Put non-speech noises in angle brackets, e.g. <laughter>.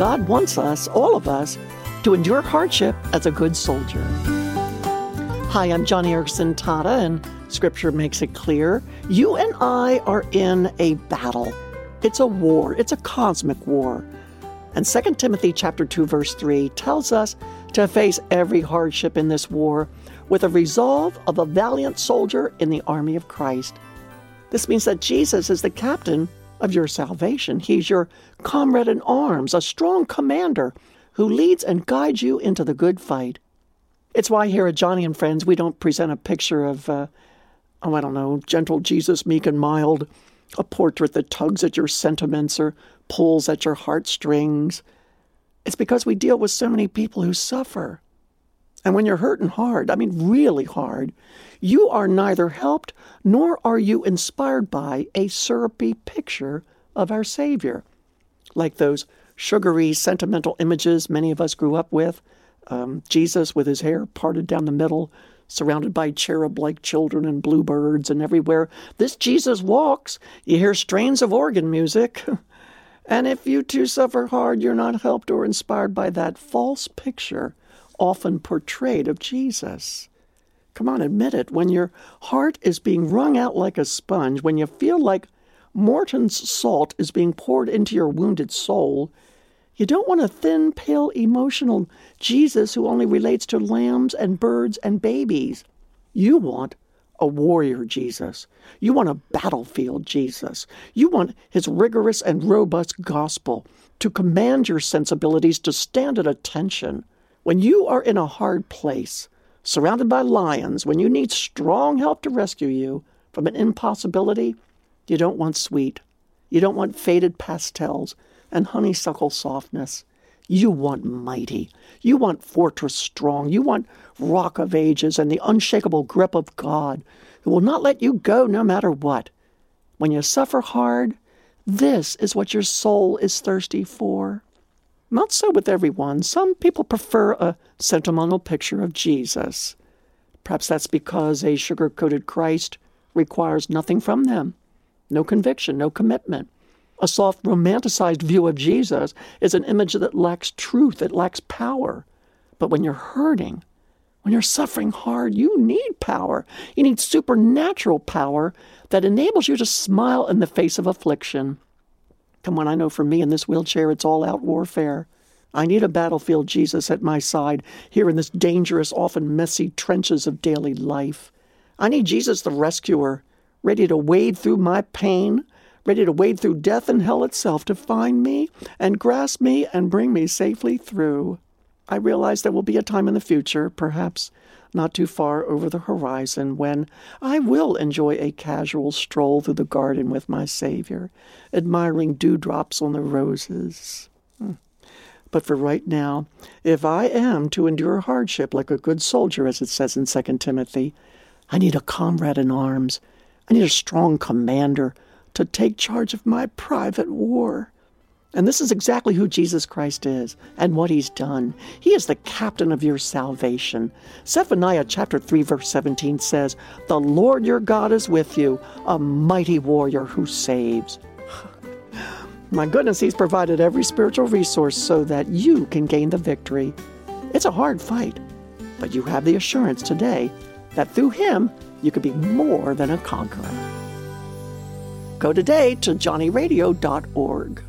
God wants us, all of us, to endure hardship as a good soldier. Hi, I'm Joni Eareckson Tada, and Scripture makes it clear you and I are in a battle. It's a war, it's a cosmic war. And 2 Timothy chapter 2 verse 3 tells us to face every hardship in this war with a resolve of a valiant soldier in the army of Christ. This means that Jesus is the captain of your salvation. He's your comrade in arms, a strong commander who leads and guides you into the good fight. It's why here at Joni and Friends we don't present a picture of, uh, oh, I don't know, gentle Jesus, meek and mild, a portrait that tugs at your sentiments or pulls at your heartstrings. It's because we deal with so many people who suffer. And when you're hurting hard, I mean really hard, you are neither helped nor are you inspired by a syrupy picture of our Savior. Like those sugary, sentimental images many of us grew up with um, Jesus with his hair parted down the middle, surrounded by cherub like children and bluebirds, and everywhere this Jesus walks, you hear strains of organ music. <laughs> and if you too suffer hard, you're not helped or inspired by that false picture often portrayed of Jesus. Come on, admit it. When your heart is being wrung out like a sponge, when you feel like Morton's salt is being poured into your wounded soul, you don't want a thin, pale, emotional Jesus who only relates to lambs and birds and babies. You want a warrior Jesus. You want a battlefield Jesus. You want his rigorous and robust gospel to command your sensibilities to stand at attention. When you are in a hard place, surrounded by lions, when you need strong help to rescue you from an impossibility, you don't want sweet. You don't want faded pastels and honeysuckle softness. You want mighty. You want fortress strong. You want rock of ages and the unshakable grip of God who will not let you go no matter what. When you suffer hard, this is what your soul is thirsty for. Not so with everyone. Some people prefer a sentimental picture of Jesus. Perhaps that's because a sugar coated Christ requires nothing from them no conviction, no commitment. A soft, romanticized view of Jesus is an image that lacks truth, it lacks power. But when you're hurting, when you're suffering hard, you need power. You need supernatural power that enables you to smile in the face of affliction. Come on, I know for me in this wheelchair, it's all out warfare. I need a battlefield Jesus at my side here in this dangerous, often messy trenches of daily life. I need Jesus the rescuer, ready to wade through my pain, ready to wade through death and hell itself to find me and grasp me and bring me safely through. I realize there will be a time in the future, perhaps not too far over the horizon, when I will enjoy a casual stroll through the garden with my Savior, admiring dewdrops on the roses. Hmm. But for right now, if I am to endure hardship like a good soldier, as it says in 2 Timothy, I need a comrade in arms. I need a strong commander to take charge of my private war. And this is exactly who Jesus Christ is and what he's done. He is the captain of your salvation. Zephaniah chapter 3 verse 17 says, "The Lord your God is with you, a mighty warrior who saves." <sighs> My goodness, he's provided every spiritual resource so that you can gain the victory. It's a hard fight, but you have the assurance today that through him you can be more than a conqueror. Go today to johnnyradio.org.